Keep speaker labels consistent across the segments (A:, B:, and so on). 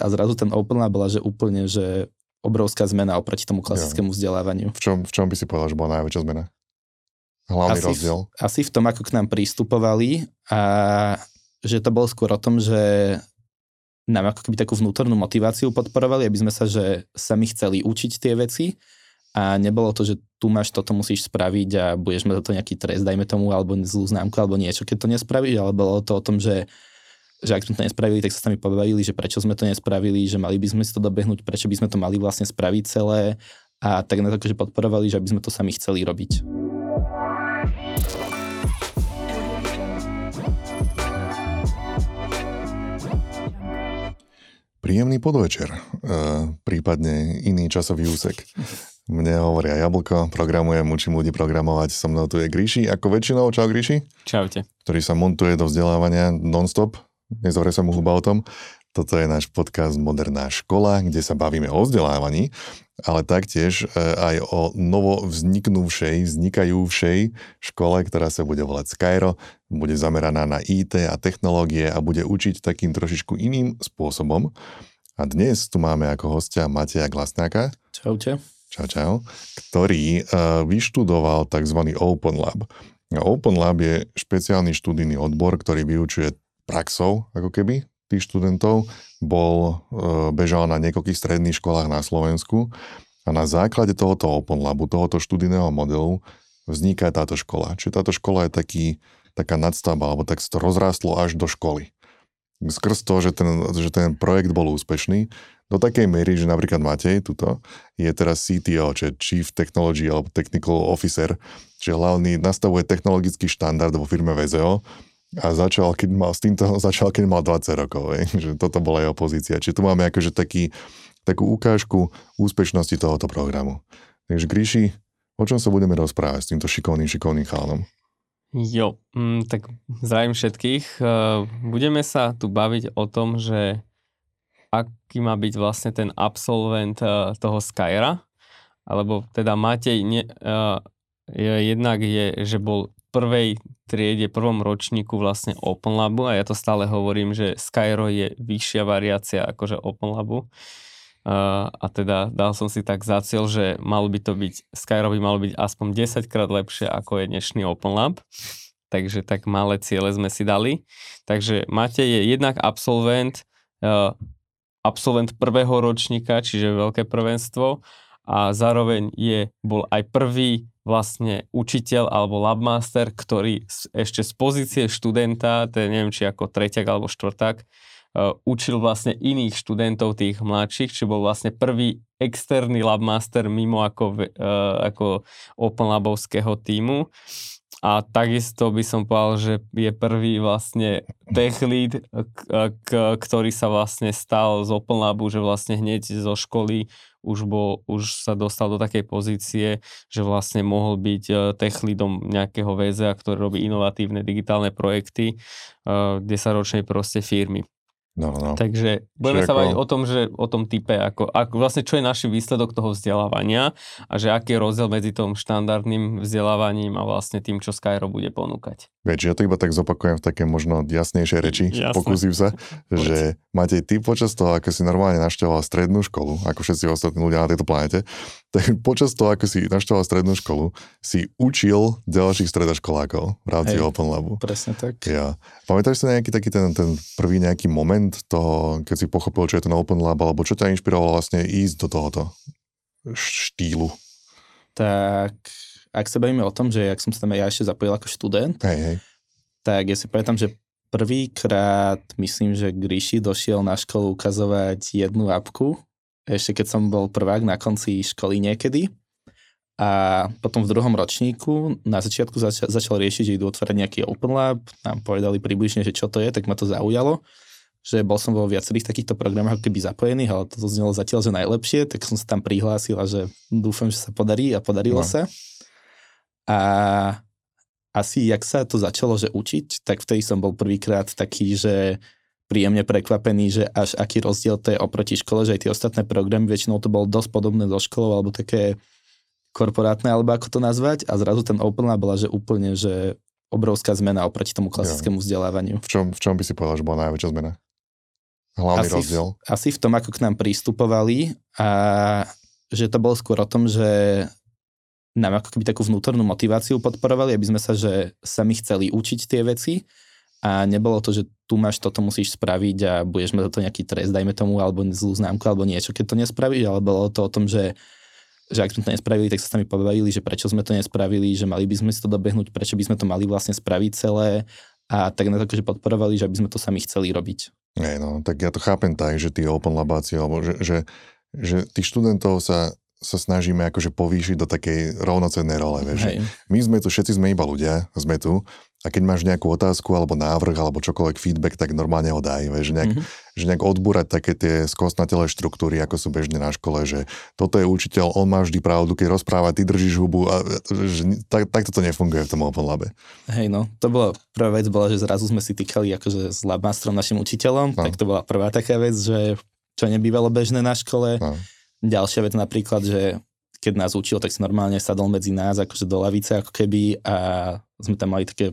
A: A zrazu ten Open Lab bola, že úplne, že obrovská zmena oproti tomu klasickému ja. vzdelávaniu.
B: V čom, v čom by si povedal, že bola najväčšia zmena? Hlavný asi rozdiel?
A: V, asi v tom, ako k nám prístupovali a že to bolo skôr o tom, že nám ako keby takú vnútornú motiváciu podporovali, aby sme sa, že sami chceli učiť tie veci a nebolo to, že tu máš toto musíš spraviť a budeš mať to nejaký trest, dajme tomu, alebo zlú známku, alebo niečo, keď to nespravíš, ale bolo to o tom, že že ak sme to nespravili, tak sa s nami pobavili, že prečo sme to nespravili, že mali by sme si to dobehnúť, prečo by sme to mali vlastne spraviť celé a tak na to, že podporovali, že aby sme to sami chceli robiť.
B: Príjemný podvečer, e, prípadne iný časový úsek. Mne hovoria Jablko, programujem, učím ľudí programovať, so mnou tu je Gríši, ako väčšinou, čau Gríši.
C: Čaute.
B: Ktorý sa montuje do vzdelávania non-stop, nezore sa mu huba o tom. Toto je náš podcast Moderná škola, kde sa bavíme o vzdelávaní, ale taktiež e, aj o novo vzniknúvšej, vznikajúvšej škole, ktorá sa bude volať Skyro, bude zameraná na IT a technológie a bude učiť takým trošičku iným spôsobom. A dnes tu máme ako hostia Mateja Glasnáka.
A: Čaute.
B: Čau, čau. Ktorý uh, vyštudoval tzv. Open Lab. Open Lab je špeciálny študijný odbor, ktorý vyučuje praxou, ako keby, tých študentov, bol, e, bežal na niekoľkých stredných školách na Slovensku a na základe tohoto Open Labu, tohoto študijného modelu vzniká táto škola. Čiže táto škola je taký, taká nadstavba, alebo tak to rozrástlo až do školy. Skrz to, že ten, že ten projekt bol úspešný, do takej miery, že napríklad Matej, tuto, je teraz CTO, čiže Chief Technology alebo Technical Officer, čiže hlavný nastavuje technologický štandard vo firme VZO a začal, keď mal, s týmto začal, keď mal 20 rokov, je, že toto bola jeho pozícia. Čiže tu máme akože taký, takú ukážku úspešnosti tohoto programu. Takže Gríši, o čom sa budeme rozprávať s týmto šikovným, šikovným chálnom?
C: Jo, mm, tak zdravím všetkých. Uh, budeme sa tu baviť o tom, že aký má byť vlastne ten absolvent uh, toho Skyra, alebo teda Matej ne, je, jednak je, že bol prvej triede, prvom ročníku vlastne Open Labu a ja to stále hovorím, že Skyro je vyššia variácia akože Open Labu. Uh, a teda dal som si tak za cieľ, že malo by to byť, Skyro by malo byť aspoň 10 krát lepšie ako je dnešný Open Lab. Takže tak malé ciele sme si dali. Takže máte je jednak absolvent, absolvent prvého ročníka, čiže veľké prvenstvo a zároveň je, bol aj prvý vlastne učiteľ alebo labmaster, ktorý ešte z pozície študenta, to je neviem či ako treťak alebo štvrták, uh, učil vlastne iných študentov, tých mladších, či bol vlastne prvý externý labmaster mimo ako, uh, ako Open Labovského týmu. A takisto by som povedal, že je prvý vlastne tech lead, k, k, ktorý sa vlastne stal z Open Labu, že vlastne hneď zo školy už, bol, už sa dostal do takej pozície, že vlastne mohol byť e, tech leadom nejakého VZA, ktorý robí inovatívne digitálne projekty, 10 e, proste firmy.
B: No, no.
C: Takže budeme Čiže sa baviť ako... o tom, že o tom type, ako, ako, vlastne čo je náš výsledok toho vzdelávania a že aký je rozdiel medzi tom štandardným vzdelávaním a vlastne tým, čo Skyro bude ponúkať.
B: Vieš, ja to iba tak zopakujem v také možno jasnejšej reči, Jasne. pokúsim sa, že máte ty počas toho, ako si normálne našťoval strednú školu, ako všetci ostatní ľudia na tejto planete, tak počas toho, ako si našťoval strednú školu, si učil ďalších stredoškolákov v rámci Hej, Open Labu.
A: Presne tak.
B: Ja. Pamätáš si nejaký taký ten, ten prvý nejaký moment toho, keď si pochopil, čo je ten Open Lab, alebo čo ťa inšpirovalo vlastne ísť do tohoto štýlu?
A: Tak, ak sa bavíme o tom, že ak som sa tam ja ešte zapojil ako študent,
B: hej, hej.
A: tak ja si pamätám, že prvýkrát, myslím, že Gríši došiel na školu ukazovať jednu apku, ešte keď som bol prvák na konci školy niekedy. A potom v druhom ročníku na začiatku začal, začal riešiť, že idú otvárať nejaký Open Lab, nám povedali približne, že čo to je, tak ma to zaujalo, že bol som vo viacerých takýchto programoch keby zapojených, ale to znelo zatiaľ, že najlepšie, tak som sa tam prihlásil a že dúfam, že sa podarí a podarilo no. sa. A asi, jak sa to začalo, že učiť, tak vtedy som bol prvýkrát taký, že príjemne prekvapený, že až aký rozdiel to je oproti škole, že aj tie ostatné programy, väčšinou to bolo dosť podobné so školou, alebo také korporátne, alebo ako to nazvať. A zrazu ten Open Lab bola, že úplne, že obrovská zmena oproti tomu klasickému vzdelávaniu.
B: V čom, v čom by si povedal, že bola najväčšia zmena? Hlavný
A: asi,
B: rozdiel?
A: V, asi v tom, ako k nám pristupovali a že to bolo skôr o tom, že nám ako keby takú vnútornú motiváciu podporovali, aby sme sa, že sami chceli učiť tie veci a nebolo to, že tu máš toto, musíš spraviť a budeš mať za to nejaký trest, dajme tomu, alebo zlú známku, alebo niečo, keď to nespravíš, ale bolo to o tom, že že ak sme to nespravili, tak sa sami pobavili, že prečo sme to nespravili, že mali by sme si to dobehnúť, prečo by sme to mali vlastne spraviť celé a tak na to, že podporovali, že aby sme to sami chceli robiť.
B: Nie, no, tak ja to chápem tak, že tí open labáci, alebo že, že, že tých študentov sa sa snažíme akože povýšiť do takej rovnocennej role. Vieš, my sme tu, všetci sme iba ľudia, sme tu a keď máš nejakú otázku alebo návrh alebo čokoľvek feedback, tak normálne ho daj. Vieš, že, nejak, mm-hmm. že nejak odbúrať také tie skosnatelé štruktúry, ako sú bežne na škole, že toto je učiteľ, on má vždy pravdu, keď rozpráva, ty držíš hubu a že, tak, takto to nefunguje v tom Open Labe.
A: Hej, no, to bola prvá vec, bola, že zrazu sme si týkali akože s labmastrom našim učiteľom, no. tak to bola prvá taká vec, že čo nebývalo bežné na škole. No Ďalšia vec napríklad, že keď nás učil, tak si normálne sadol medzi nás, akože do lavice ako keby a sme tam mali také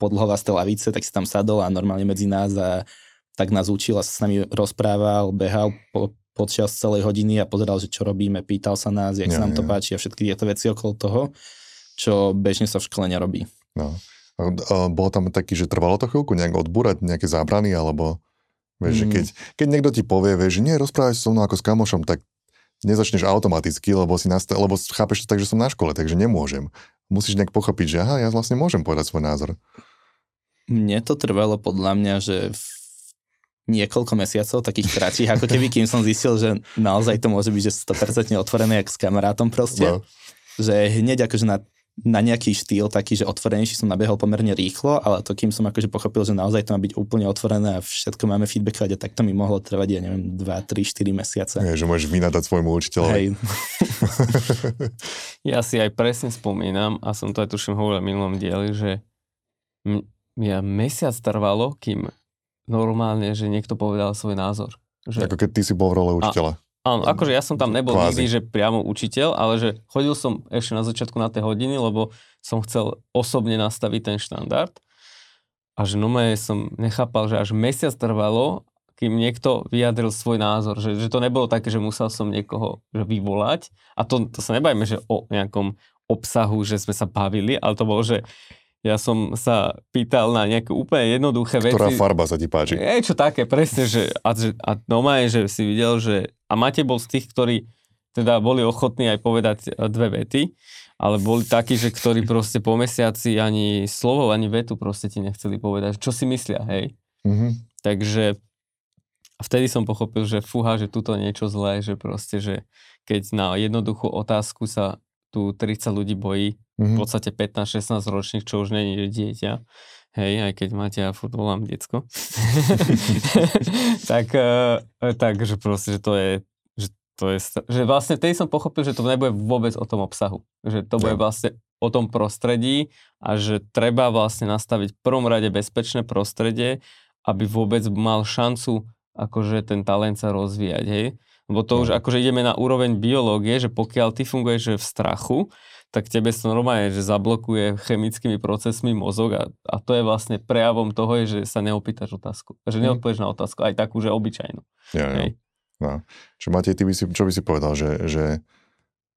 A: podlhovasté lavice, tak si tam sadol a normálne medzi nás a tak nás učil a sa s nami rozprával, behal po, počas celej hodiny a pozeral, že čo robíme, pýtal sa nás, jak ja, sa nám ja. to páči a všetky tieto veci okolo toho, čo bežne sa v škole nerobí. No.
B: Bolo tam taký, že trvalo to chvíľku nejak odbúrať nejaké zábrany, alebo vieš, mm. že keď, keď niekto ti povie, vieš, že nie, rozprávaj sa so mnou ako s kamošom, tak nezačneš automaticky, lebo, si nastav, lebo chápeš to tak, že som na škole, takže nemôžem. Musíš nejak pochopiť, že aha, ja vlastne môžem povedať svoj názor.
A: Mne to trvalo podľa mňa, že v niekoľko mesiacov, takých kratších, ako keby, kým som zistil, že naozaj to môže byť, že 100% otvorené, jak s kamarátom proste. No. Že hneď akože na na nejaký štýl taký, že otvorenejší som nabehol pomerne rýchlo, ale to kým som akože pochopil, že naozaj to má byť úplne otvorené a všetko máme feedbackovať a tak to mi mohlo trvať, ja neviem, 2, 3, 4 mesiace.
B: Je, že môžeš vynadať svojmu učiteľovi. Hej.
C: ja si aj presne spomínam a som to aj tuším hovoril v minulom dieli, že m- ja mesiac trvalo, kým normálne, že niekto povedal svoj názor. Že...
B: Ako keď ty si bol v role učiteľa. A,
C: Áno, akože ja som tam nebol Kvázi. nikdy, že priamo učiteľ, ale že chodil som ešte na začiatku na tie hodiny, lebo som chcel osobne nastaviť ten štandard. A že nomé som nechápal, že až mesiac trvalo, kým niekto vyjadril svoj názor. Že, že to nebolo také, že musel som niekoho že vyvolať. A to, to sa nebajme, že o nejakom obsahu, že sme sa bavili, ale to bolo, že ja som sa pýtal na nejaké úplne jednoduché veci.
B: Ktorá farba sa ti páči?
C: Je čo také, presne, že a, a je, že si videl, že a Matej bol z tých, ktorí teda boli ochotní aj povedať e, dve vety, ale boli takí, že ktorí proste po mesiaci ani slovo, ani vetu proste ti nechceli povedať, čo si myslia, hej. Mm-hmm. Takže vtedy som pochopil, že fúha, že tuto niečo zlé, že proste, že keď na jednoduchú otázku sa tu 30 ľudí bojí, mm-hmm. v podstate 15-16 ročných, čo už není dieťa. Hej, aj keď máte, ja furt volám decko. tak, uh, tak, že proste, že to je, že to je, že vlastne tej som pochopil, že to nebude vôbec o tom obsahu. Že to bude vlastne o tom prostredí a že treba vlastne nastaviť v prvom rade bezpečné prostredie, aby vôbec mal šancu akože ten talent sa rozvíjať, hej. Lebo to už akože ideme na úroveň biológie, že pokiaľ ty funguješ že v strachu, tak tebe sa normálne, že zablokuje chemickými procesmi mozog a, a to je vlastne prejavom toho, že sa neopýtaš otázku. Že mhm. neodpovieš na otázku, aj takú, že obyčajnú.
B: Ja, ja. No. Čo Matej, ty by si, čo by si povedal, že, že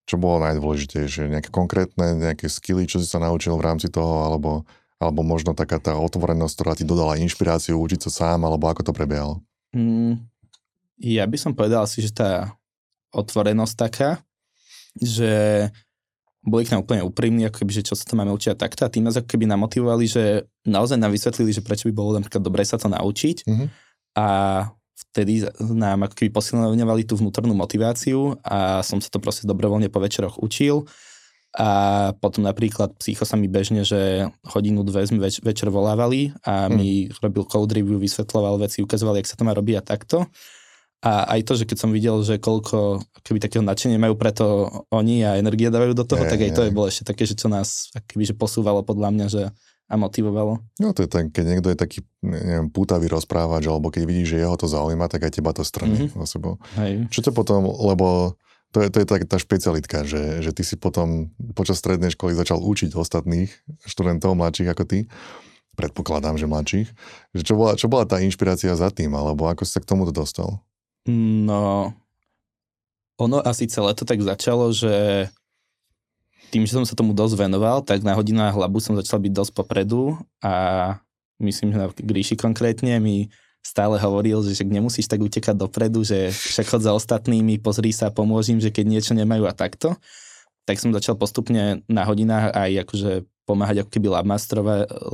B: čo bolo najdôležitejšie? Nejaké konkrétne, nejaké skily, čo si sa naučil v rámci toho, alebo, alebo možno taká tá otvorenosť, ktorá ti dodala inšpiráciu učiť sa sám, alebo ako to prebiehalo? Mm,
A: ja by som povedal si, že tá otvorenosť taká, že boli k nám úplne úprimní, ako keby, že čo sa to máme učiť a takto. A tým nás ako keby namotivovali, že naozaj nám vysvetlili, že prečo by bolo napríklad dobre sa to naučiť. Mm-hmm. A vtedy nám ako keby posilňovali tú vnútornú motiváciu a som sa to proste dobrovoľne po večeroch učil. A potom napríklad psycho sa mi bežne, že hodinu, dve sme več- večer volávali a mi mm. robil code review, vysvetloval veci, ukazoval, jak sa to má robiť a takto. A aj to, že keď som videl, že koľko keby takého nadšenia majú preto oni a energie dávajú do toho, je, tak aj je. to je bolo ešte také, že čo nás keby, že posúvalo podľa mňa, že a motivovalo.
B: No to je tak, keď niekto je taký, neviem, pútavý rozprávač, alebo keď vidíš, že jeho to zaujíma, tak aj teba to strní mm-hmm. sebou. Hej. Čo to potom, lebo to je, to je tak, tá špecialitka, že, že ty si potom počas strednej školy začal učiť ostatných študentov mladších ako ty predpokladám, že mladších. Že čo, bola, čo bola tá inšpirácia za tým, alebo ako si sa k tomuto dostal?
A: No, ono asi celé to tak začalo, že tým, že som sa tomu dosť venoval, tak na hodinách hlabu som začal byť dosť popredu a myslím, že na Gríši konkrétne mi stále hovoril, že však nemusíš tak utekať dopredu, že však chod za ostatnými, pozri sa, pomôžim, že keď niečo nemajú a takto. Tak som začal postupne na hodinách aj akože pomáhať ako keby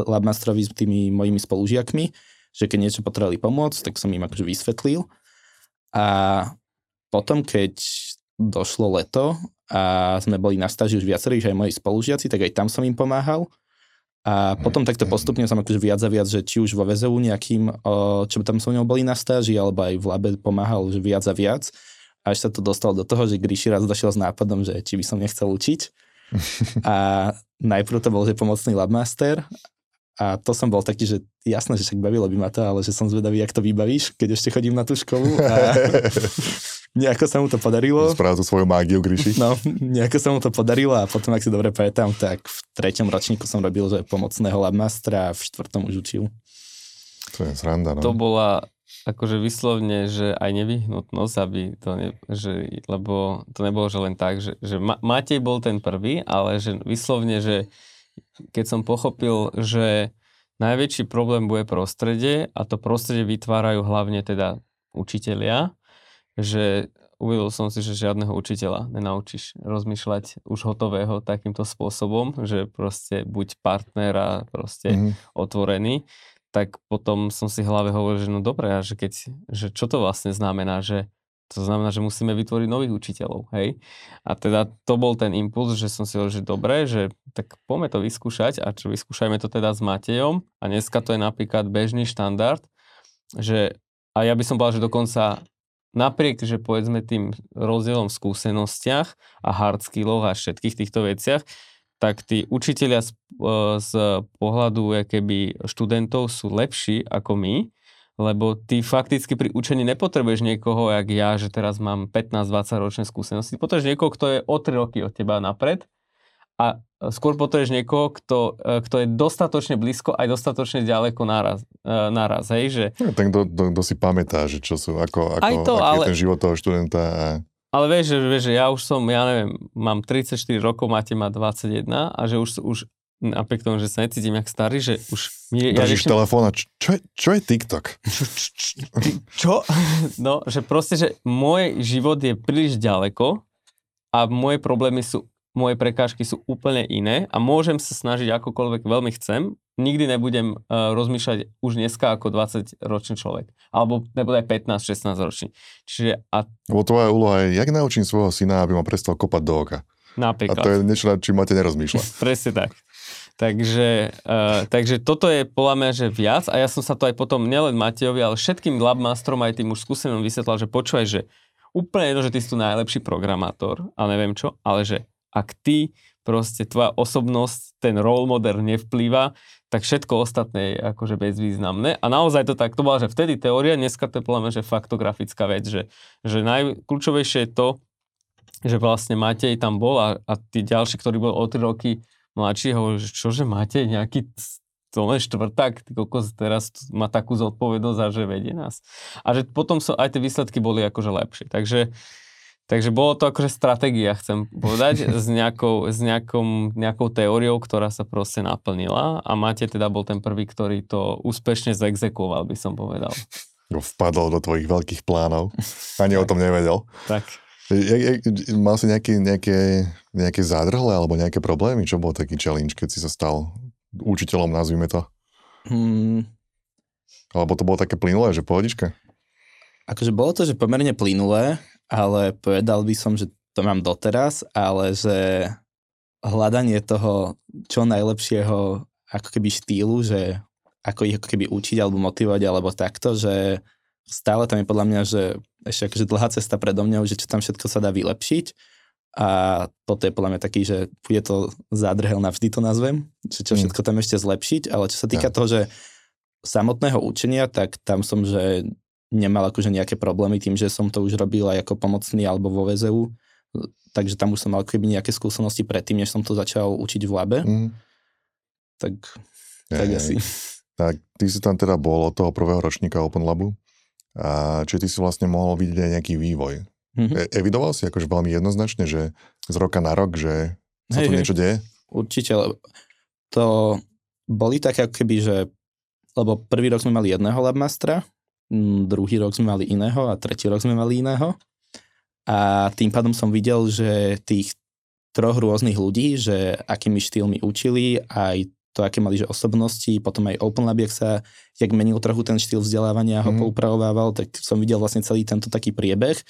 A: labmastrovi s tými mojimi spolužiakmi, že keď niečo potrebovali pomôcť, tak som im akože vysvetlil. A potom, keď došlo leto a sme boli na stáži už viacerí, že aj moji spolužiaci, tak aj tam som im pomáhal. A potom takto postupne som akože viac a viac, že či už vo VZU nejakým, čo tam som ňou boli na stáži, alebo aj v labe pomáhal že viac a viac. Až sa to dostalo do toho, že Gríši raz došiel s nápadom, že či by som nechcel učiť. A najprv to bol, že pomocný labmaster a to som bol taký, že jasné, že však bavilo by ma to, ale že som zvedavý, jak to vybavíš, keď ešte chodím na tú školu. A nejako sa mu to podarilo.
B: Spravil tú svoju mágiu, Gríši.
A: No, nejako sa mu to podarilo a potom, ak si dobre pamätám, tak v treťom ročníku som robil, že pomocného labmastra a v štvrtom už učil.
B: To je sranda, no.
C: To bola akože vyslovne, že aj nevyhnutnosť, aby to ne, že, lebo to nebolo, že len tak, že, že Matej bol ten prvý, ale že vyslovne, že keď som pochopil, že najväčší problém bude prostredie a to prostredie vytvárajú hlavne teda učitelia, že uvedol som si, že žiadneho učiteľa nenaučíš rozmýšľať už hotového takýmto spôsobom, že proste buď partner a proste mm. otvorený, tak potom som si v hlave hovoril, že no dobré, a že keď, že čo to vlastne znamená, že to znamená, že musíme vytvoriť nových učiteľov, hej. A teda to bol ten impuls, že som si hovoril, že dobre, že tak poďme to vyskúšať a čo vyskúšajme to teda s Matejom a dneska to je napríklad bežný štandard, že a ja by som povedal, že dokonca napriek, že povedzme tým rozdielom v skúsenostiach a hard skilloch a všetkých týchto veciach, tak tí učiteľia z, e, z pohľadu keby študentov sú lepší ako my, lebo ty fakticky pri učení nepotrebuješ niekoho, jak ja, že teraz mám 15-20 ročné skúsenosti. Potrebuješ niekoho, kto je o 3 roky od teba napred a skôr potrebuješ niekoho, kto, e, kto je dostatočne blízko aj dostatočne ďaleko naraz, e, naraz hej, že...
B: Ja, ten, kto, kto, kto si pamätá, že čo sú, ako, ako aj to, aký ale... je ten život toho študenta a...
C: Ale vieš, že, vieš, že ja už som, ja neviem, mám 34 rokov, máte ma 21 a že už, už napriek tomu, že sa necítim jak starý, že už...
B: Mi, ja telefón a čo, čo, je, čo je TikTok? Čo,
C: čo? No, že proste, že môj život je príliš ďaleko a moje problémy sú, moje prekážky sú úplne iné a môžem sa snažiť akokoľvek veľmi chcem, nikdy nebudem uh, rozmýšľať už dneska ako 20-ročný človek. Alebo nebude aj 15-16 ročný. Čiže a...
B: Lebo tvoja úloha je, jak naučím svojho syna, aby ma prestal kopať do oka.
C: Napríklad.
B: A to je niečo, nad čím máte nerozmýšľať.
C: Presne tak. Takže, uh, takže toto je podľa mňa, že viac a ja som sa to aj potom nielen Matejovi, ale všetkým labmasterom aj tým už skúsenom vysvetlal, že počúvaj, že úplne jedno, že ty si tu najlepší programátor a neviem čo, ale že ak ty proste tvoja osobnosť, ten role model nevplýva, tak všetko ostatné je akože bezvýznamné. A naozaj to tak, to bola, že vtedy teória, dneska to je podľa mňa, že faktografická vec, že, že najkľúčovejšie je to, že vlastne Matej tam bol a, a tí ďalší, ktorí boli o 3 roky mladší hovorí, že čože máte nejaký to len štvrták, ty kokos teraz má takú zodpovednosť a že vedie nás. A že potom so, aj tie výsledky boli akože lepšie. Takže, takže bolo to akože stratégia, chcem povedať, s, nejakou, s nejakou, nejakou teóriou, ktorá sa proste naplnila a máte teda bol ten prvý, ktorý to úspešne zexekoval, by som povedal.
B: Vpadol do tvojich veľkých plánov. Ani o tom nevedel.
C: Tak.
B: Mal si nejaké, nejaké, nejaké zádrhle alebo nejaké problémy? Čo bol taký challenge, keď si sa stal učiteľom, nazvime to? Hmm. Alebo to bolo také plynulé, že pohodička?
A: Akože bolo to, že pomerne plynulé, ale povedal by som, že to mám doteraz, ale že hľadanie toho čo najlepšieho ako keby štýlu, že ako ich ako keby učiť alebo motivovať alebo takto, že stále tam je podľa mňa, že ešte akože dlhá cesta predo mňou, že čo tam všetko sa dá vylepšiť. A toto je podľa mňa taký, že bude to zádrhel navždy to nazvem, že čo mm. všetko tam ešte zlepšiť, ale čo sa týka ja. toho, že samotného učenia, tak tam som, že nemal akože nejaké problémy tým, že som to už robil aj ako pomocný alebo vo VZU, takže tam už som mal keby nejaké skúsenosti predtým, než som to začal učiť v labe. Mm. Tak tak asi.
B: Tak ty si tam teda bol od toho prvého ročníka Open Labu. A či ty si vlastne mohol vidieť aj nejaký vývoj.
A: Mhm.
B: E- evidoval si akože veľmi jednoznačne, že z roka na rok, že sa tu niečo deje?
A: Určite, lebo to boli také ako keby, že lebo prvý rok sme mali jedného labmastra, druhý rok sme mali iného a tretí rok sme mali iného. A tým pádom som videl, že tých troch rôznych ľudí, že akými štýlmi učili, aj to, aké mali že osobnosti, potom aj Open Lab, jak sa, jak menil trochu ten štýl vzdelávania, ho
B: Mhm.
A: poupravovával, tak som videl vlastne celý tento taký priebeh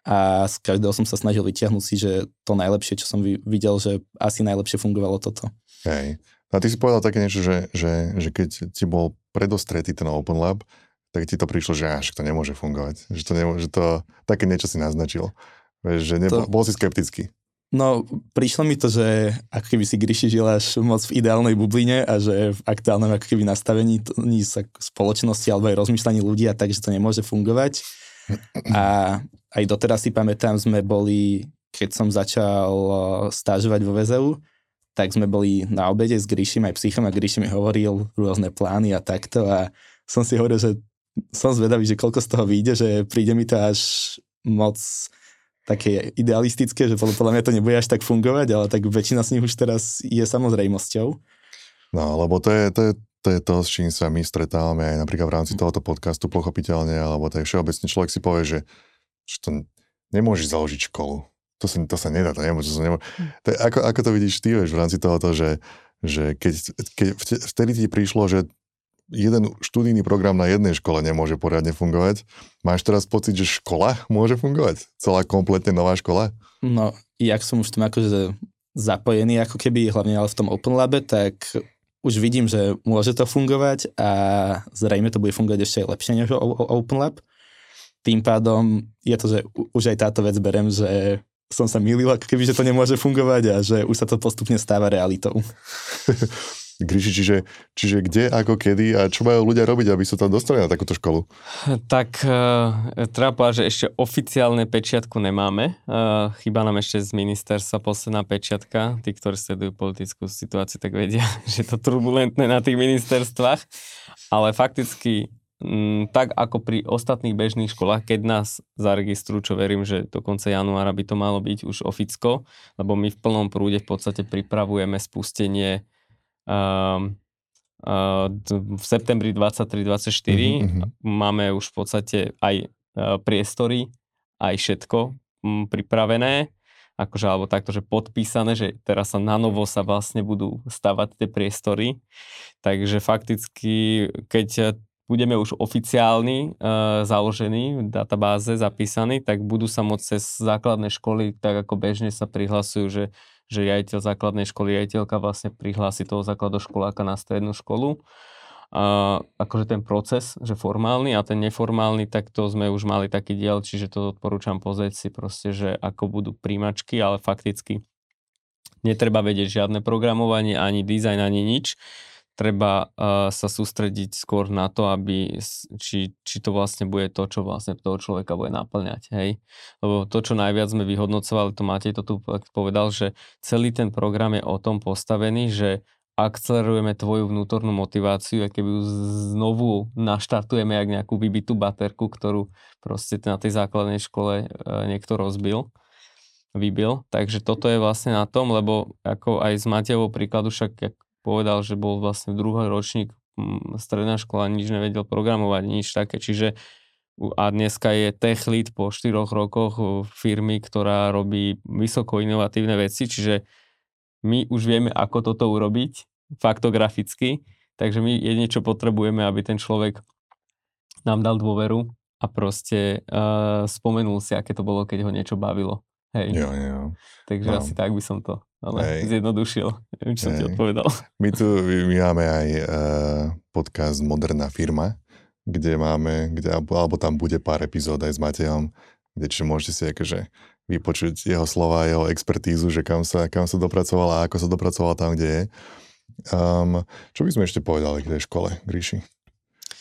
A: a z každého som sa snažil vyťahnuť si, že to najlepšie, čo som vi- videl, že asi najlepšie fungovalo toto.
B: Hej. A ty si povedal také niečo, že, že, že keď ti bol predostretý ten Open Lab, tak ti to prišlo, že až to nemôže fungovať. Že to, nemôže, že to také niečo si naznačil. Že nebol,
A: To-
B: bol si skeptický.
A: No, prišlo mi to, že ako keby si Gryši žil až moc v ideálnej bubline a že v aktuálnom ako keby nastavení sa spoločnosti alebo aj rozmýšľaní ľudia, takže to nemôže fungovať. A aj doteraz si pamätám, sme boli, keď som začal stážovať vo VZU, tak sme boli na obede s Gryšim aj psychom a Gryši mi hovoril rôzne plány a takto a som si hovoril, že som zvedavý, že koľko z toho vyjde, že príde mi to až moc také idealistické, že podľa, mňa to nebude až tak fungovať, ale tak väčšina z nich už teraz je samozrejmosťou.
B: No, lebo to je, to je, to je to, s čím sa my stretávame aj napríklad v rámci tohoto podcastu pochopiteľne, alebo tak všeobecne človek si povie, že, že to nemôžeš založiť školu. To sa, to sa nedá, to nemôže. To sa nemôže. To je, ako, ako to vidíš ty, vieš, v rámci tohoto, že, že keď, keď vte- vtedy ti prišlo, že jeden študijný program na jednej škole nemôže poriadne fungovať, máš teraz pocit, že škola môže fungovať? Celá kompletne nová škola?
A: No, jak som už tam akože zapojený ako keby, hlavne ale v tom Open Labe, tak už vidím, že môže to fungovať a zrejme to bude fungovať ešte lepšie než Open Lab. Tým pádom je to, že už aj táto vec berem, že som sa milil, ako keby, že to nemôže fungovať a že už sa to postupne stáva realitou.
B: Gríši, čiže, čiže kde, ako, kedy a čo majú ľudia robiť, aby sa tam dostali na takúto školu?
C: Tak treba povedať, že ešte oficiálne pečiatku nemáme. Uh, chýba nám ešte z ministerstva posledná pečiatka. Tí, ktorí sledujú politickú situáciu, tak vedia, že je to turbulentné na tých ministerstvách. Ale fakticky, m, tak ako pri ostatných bežných školách, keď nás zaregistrujú, čo verím, že do konca januára by to malo byť už oficko, lebo my v plnom prúde v podstate pripravujeme spustenie v septembri 23-24
B: Mhm, mhm.
C: máme už v podstate aj uh, priestory, aj všetko pripravené, akože alebo takto, že podpísané, že teraz sa na novo sa vlastne budú stavať tie priestory. Takže fakticky, keď uh, budeme už oficiálni, uh, založení v databáze, zapísaní, tak budú sa môcť cez základné školy, tak ako bežne sa prihlasujú, že že riaditeľ základnej školy, riaditeľka vlastne prihlási toho základoškoláka na strednú školu. A akože ten proces, že formálny a ten neformálny, tak to sme už mali taký diel, čiže to odporúčam pozrieť si proste, že ako budú príjmačky, ale fakticky netreba vedieť žiadne programovanie, ani dizajn, ani nič. Treba uh, sa sústrediť skôr na to, aby, či, či to vlastne bude to, čo vlastne toho človeka bude naplňať, hej. Lebo to, čo najviac sme vyhodnocovali, to Matej to tu povedal, že celý ten program je o tom postavený, že akcelerujeme tvoju vnútornú motiváciu, a keby ju znovu naštartujeme jak nejakú vybitú baterku, ktorú proste na tej základnej škole e, niekto rozbil, vybil. Takže toto je vlastne na tom, lebo ako aj z Matejovho príkladu však povedal, že bol vlastne druhý ročník mm, stredná škola, nič nevedel programovať, nič také, čiže a dneska je tech lead po 4 rokoch firmy, ktorá robí vysoko inovatívne veci, čiže my už vieme, ako toto urobiť faktograficky, takže my jedine, čo potrebujeme, aby ten človek nám dal dôveru a proste uh, spomenul si, aké to bolo, keď ho niečo bavilo. Hej,
B: Jo, jo.
C: takže
B: no.
C: asi tak by som to ale
B: Hej.
C: zjednodušil. Neviem, čo som ti odpovedal.
B: My tu my máme aj uh, podcast Moderná firma, kde máme, kde, alebo tam bude pár epizód aj s Matejom, kde čiže môžete si akože vypočuť jeho slova, jeho expertízu, že kam sa, kam sa dopracovala a ako sa dopracovala tam, kde je. Um, čo by sme ešte povedali k tej škole, Gríši?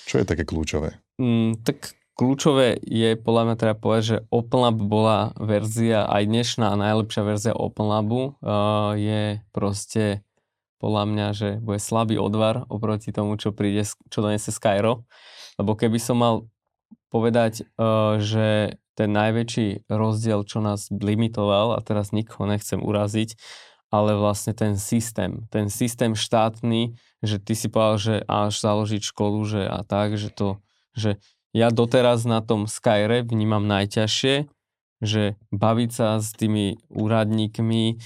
B: Čo je také kľúčové?
C: Mm, tak kľúčové je podľa mňa treba povedať, že OpenLab bola verzia, aj dnešná najlepšia verzia OpenLabu uh, je proste podľa mňa, že bude slabý odvar oproti tomu, čo príde, čo donese Skyro. Lebo keby som mal povedať, uh, že ten najväčší rozdiel, čo nás limitoval, a teraz nikoho nechcem uraziť, ale vlastne ten systém, ten systém štátny, že ty si povedal, že až založiť školu, že a tak, že to, že ja doteraz na tom Skyre vnímam najťažšie, že baviť sa s tými úradníkmi,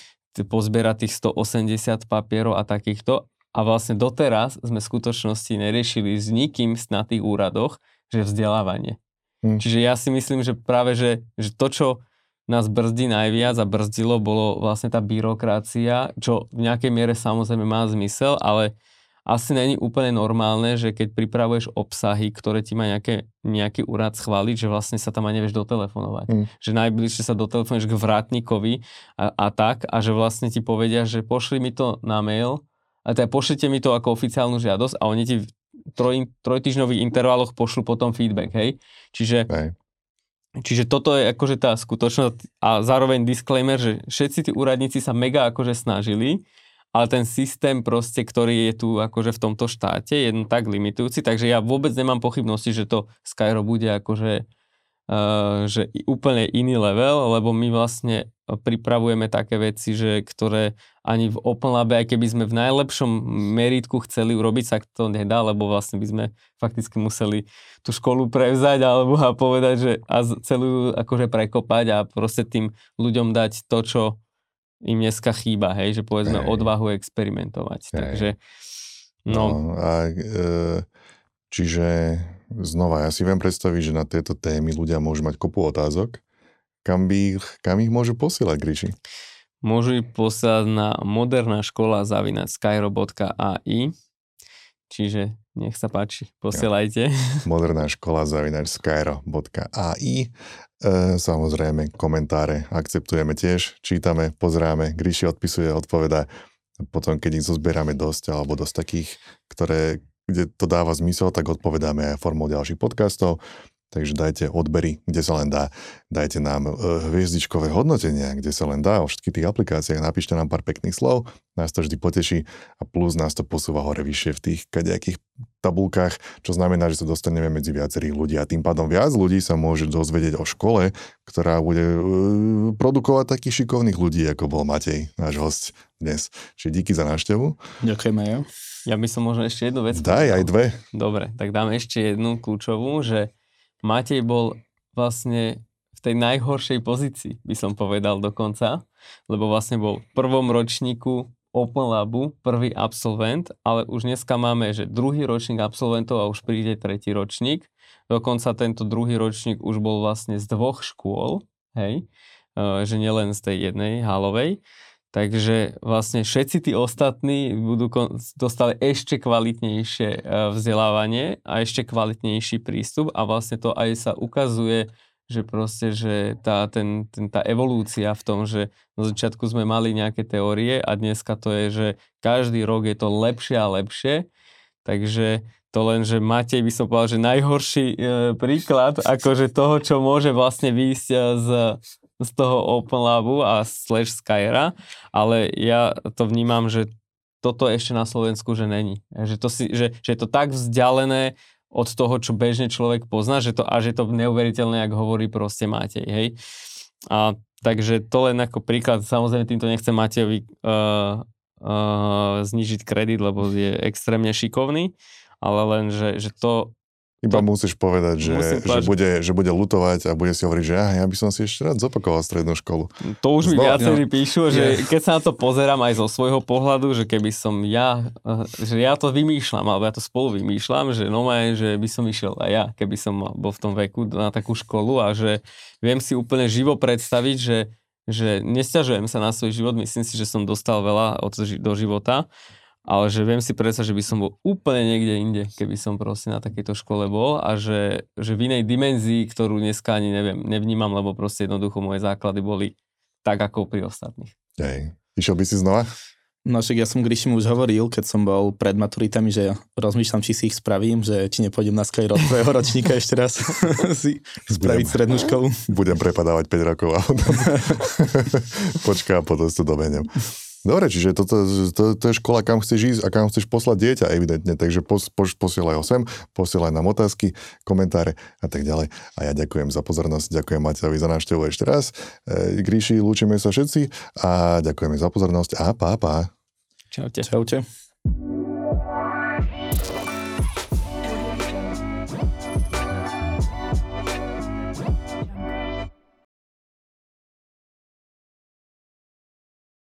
C: pozbierať tých 180 papierov a takýchto. A vlastne doteraz sme v skutočnosti neriešili s nikým na tých úradoch, že vzdelávanie. Hmm. Čiže ja si myslím, že práve, že, že to, čo nás brzdí najviac a brzdilo, bolo vlastne tá byrokracia, čo v nejakej miere samozrejme má zmysel, ale asi není úplne normálne, že keď pripravuješ obsahy, ktoré ti má nejaké, nejaký úrad schváliť, že vlastne sa tam aj nevieš dotelefonovať. Mm. Že najbližšie sa dotelefonuješ k vrátnikovi a, a tak a že vlastne ti povedia, že pošli mi to na mail a teda pošlite mi to ako oficiálnu žiadosť a oni ti v troj, trojtyžňových intervaloch pošlu potom feedback, hej? Čiže hej. Čiže toto je akože tá skutočnosť a zároveň disclaimer, že všetci tí úradníci sa mega akože snažili, ale ten systém proste, ktorý je tu akože v tomto štáte, je tak limitujúci, takže ja vôbec nemám pochybnosti, že to Skyro bude akože uh, že úplne iný level, lebo my vlastne pripravujeme také veci, že ktoré ani v OpenLabe, aj keby sme v najlepšom meritku chceli urobiť, sa to nedá, lebo vlastne by sme fakticky museli tú školu prevzať alebo a povedať, že a celú akože prekopať a proste tým ľuďom dať to, čo im dneska chýba, hej, že povedzme hej. odvahu experimentovať. Hej. Takže, no. no
B: a, e, čiže znova, ja si viem predstaviť, že na tieto témy ľudia môžu mať kopu otázok. Kam, by, kam ich môžu posielať, Gríši?
C: Môžu ich posielať na moderná škola zavinať skyro.ai Čiže nech sa páči, posielajte.
B: Moderná škola zavinač skyro.ai e, Samozrejme, komentáre akceptujeme tiež, čítame, pozráme, Gríši odpisuje, odpoveda. Potom, keď ich zozbierame dosť, alebo dosť takých, ktoré, kde to dáva zmysel, tak odpovedáme aj formou ďalších podcastov. Takže dajte odbery, kde sa len dá. Dajte nám e, hviezdičkové hodnotenia, kde sa len dá o všetkých tých aplikáciách. Napíšte nám pár pekných slov, nás to vždy poteší a plus nás to posúva hore vyššie v tých kadejakých tabulkách, čo znamená, že sa dostaneme medzi viacerých ľudí a tým pádom viac ľudí sa môže dozvedieť o škole, ktorá bude e, produkovať takých šikovných ľudí, ako bol Matej, náš host dnes. Čiže díky za návštevu.
A: Ďakujeme, jo.
C: Ja by som možno ešte jednu vec...
B: Daj aj dve.
C: Dobre, tak dáme ešte jednu kľúčovú, že Matej bol vlastne v tej najhoršej pozícii, by som povedal dokonca, lebo vlastne bol v prvom ročníku Open Labu, prvý absolvent, ale už dneska máme, že druhý ročník absolventov a už príde tretí ročník. Dokonca tento druhý ročník už bol vlastne z dvoch škôl, hej, e, že nielen z tej jednej halovej. Takže vlastne všetci tí ostatní budú dostali ešte kvalitnejšie e, vzdelávanie a ešte kvalitnejší prístup a vlastne to aj sa ukazuje, že proste, že tá, ten, ten, tá evolúcia v tom, že na začiatku sme mali nejaké teórie a dneska to je, že každý rok je to lepšie a lepšie, takže to len, že Matej by som povedal, že najhorší e, príklad akože toho, čo môže vlastne výjsť e, z z toho Open Labu a slash Skyra, ale ja to vnímam, že toto ešte na Slovensku, že není. Že, to si, že, že je to tak vzdialené od toho, čo bežne človek pozná, že to, a že to neuveriteľné, ako hovorí proste Matej, hej. A takže to len ako príklad, samozrejme týmto nechcem Matejovi uh, uh, znižiť kredit, lebo je extrémne šikovný, ale len, že, že to,
B: iba to, musíš povedať, že, že, bude, že bude lutovať a bude si hovoriť, že ja, ja by som si ešte rád zopakoval strednú školu.
C: To už mi viacerí no. píšu, že keď sa na to pozerám aj zo svojho pohľadu, že keby som ja, že ja to vymýšľam, alebo ja to spolu vymýšľam, že no aj, že by som išiel aj ja, keby som bol v tom veku na takú školu a že viem si úplne živo predstaviť, že, že nestiažujem sa na svoj život, myslím si, že som dostal veľa od, do života, ale že viem si predstaviť, že by som bol úplne niekde inde, keby som proste na takejto škole bol a že, že v inej dimenzii, ktorú dneska ani neviem, nevnímam, lebo proste jednoducho moje základy boli tak ako pri ostatných.
B: Hej. Išiel by si znova?
A: No však ja som Gríšim už hovoril, keď som bol pred maturitami, že rozmýšľam, či si ich spravím, že či nepôjdem na Skyro tvojho ročníka ešte raz si spraviť budem, strednú školu.
B: Budem prepadávať 5 rokov a potom počká a potom to domeniem. Dobre, čiže toto, to, to je škola, kam chceš ísť a kam chceš poslať dieťa, evidentne. Takže pos, pos, posielaj ho sem, posielaj nám otázky, komentáre a tak ďalej. A ja ďakujem za pozornosť, ďakujem Matejovi za návštevu ešte raz. E, Gríši, lúčime sa všetci a ďakujeme za pozornosť a pá, pá.
C: Čaute.
A: Čaute.